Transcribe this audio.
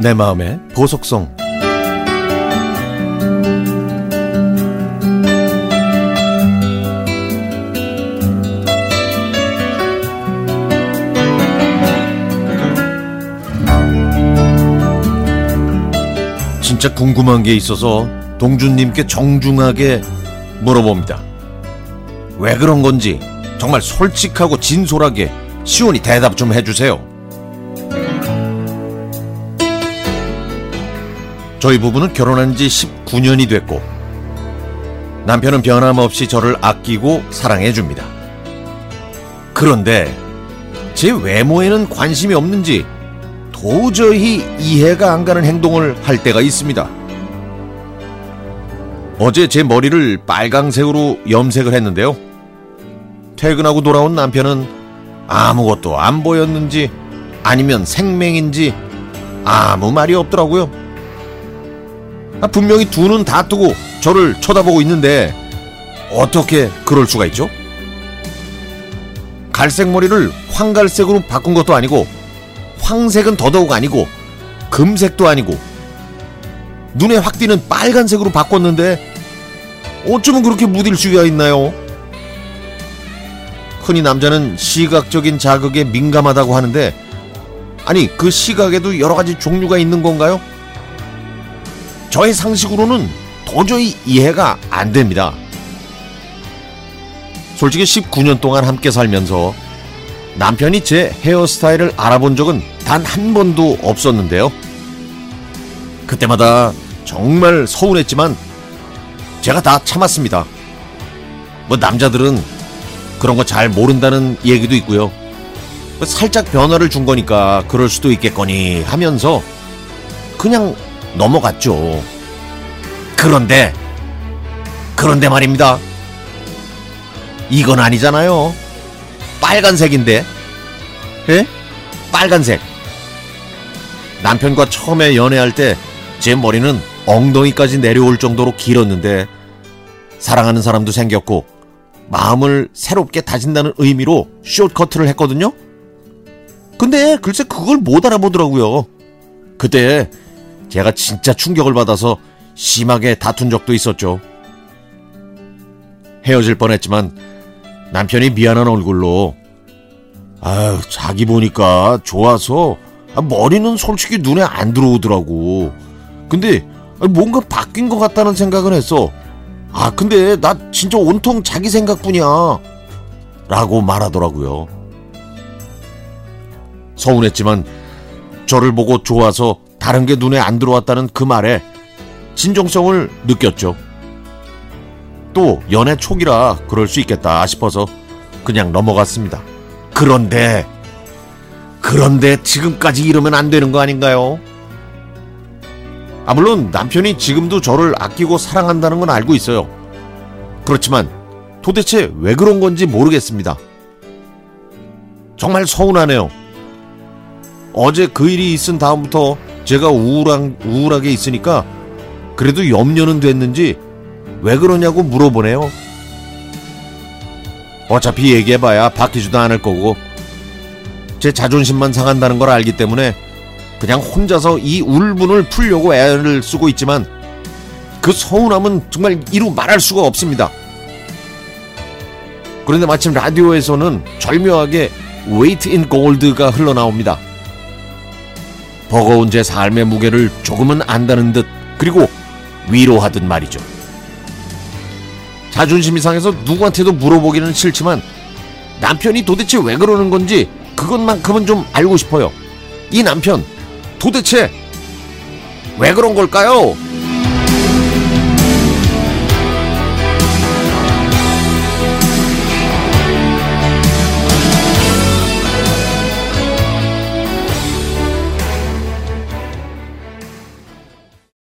내 마음의 보석성 진짜 궁금한 게 있어서 동준님께 정중하게 물어봅니다. 왜 그런 건지 정말 솔직하고 진솔하게 시원히 대답 좀 해주세요. 저희 부부는 결혼한 지 19년이 됐고 남편은 변함없이 저를 아끼고 사랑해 줍니다. 그런데 제 외모에는 관심이 없는지 도저히 이해가 안 가는 행동을 할 때가 있습니다. 어제 제 머리를 빨강색으로 염색을 했는데요. 퇴근하고 돌아온 남편은 아무것도 안 보였는지 아니면 생맹인지 아무 말이 없더라고요. 아, 분명히 두 눈 다 뜨고 저를 쳐다보고 있는데 어떻게 그럴 수가 있죠? 갈색 머리를 황갈색으로 바꾼 것도 아니고 황색은 더더욱 아니고 금색도 아니고 눈에 확 띄는 빨간색으로 바꿨는데 어쩌면 그렇게 무딜 수가 있나요? 흔히 남자는 시각적인 자극에 민감하다고 하는데 아니 그 시각에도 여러 가지 종류가 있는 건가요? 저의 상식으로는 도저히 이해가 안 됩니다. 솔직히 19년 동안 함께 살면서 남편이 제 헤어스타일을 알아본 적은 단 한 번도 없었는데요. 그때마다 정말 서운했지만 제가 다 참았습니다. 뭐 남자들은 그런 거 잘 모른다는 얘기도 있고요. 뭐 살짝 변화를 준 거니까 그럴 수도 있겠거니 하면서 그냥 넘어갔죠. 그런데 그런데 말입니다. 이건 아니잖아요. 빨간색인데. 예? 빨간색. 남편과 처음에 연애할 때 제 머리는 엉덩이까지 내려올 정도로 길었는데 사랑하는 사람도 생겼고 마음을 새롭게 다진다는 의미로 숏커트를 했거든요. 근데 글쎄 그걸 못 알아보더라고요. 그때 제가 진짜 충격을 받아서 심하게 다툰 적도 있었죠. 헤어질 뻔했지만 남편이 미안한 얼굴로 아유 자기 보니까 좋아서 아, 머리는 솔직히 눈에 안 들어오더라고. 근데 뭔가 바뀐 것 같다는 생각은 했어. 아 근데 나 진짜 온통 자기 생각뿐이야. 라고 말하더라고요. 서운했지만 저를 보고 좋아서 다른 게 눈에 안 들어왔다는 그 말에 진정성을 느꼈죠. 또 연애 초기라 그럴 수 있겠다 싶어서 그냥 넘어갔습니다. 그런데 그런데 지금까지 이러면 안 되는 거 아닌가요? 아 물론 남편이 지금도 저를 아끼고 사랑한다는 건 알고 있어요. 그렇지만 도대체 왜 그런 건지 모르겠습니다. 정말 서운하네요. 어제 그 일이 있은 다음부터 제가 우울한, 우울하게 있으니까 그래도 염려는 됐는지 왜 그러냐고 물어보네요. 어차피 얘기해봐야 바뀌지도 않을 거고 제 자존심만 상한다는 걸 알기 때문에 그냥 혼자서 이 울분을 풀려고 애를 쓰고 있지만 그 서운함은 정말 이루 말할 수가 없습니다. 그런데 마침 라디오에서는 절묘하게 Wait in Gold가 흘러나옵니다. 버거운 제 삶의 무게를 조금은 안다는 듯 그리고 위로하듯 말이죠. 자존심이 상해서 누구한테도 물어보기는 싫지만 남편이 도대체 왜 그러는 건지 그것만큼은 좀 알고 싶어요. 이 남편 도대체 왜 그런 걸까요?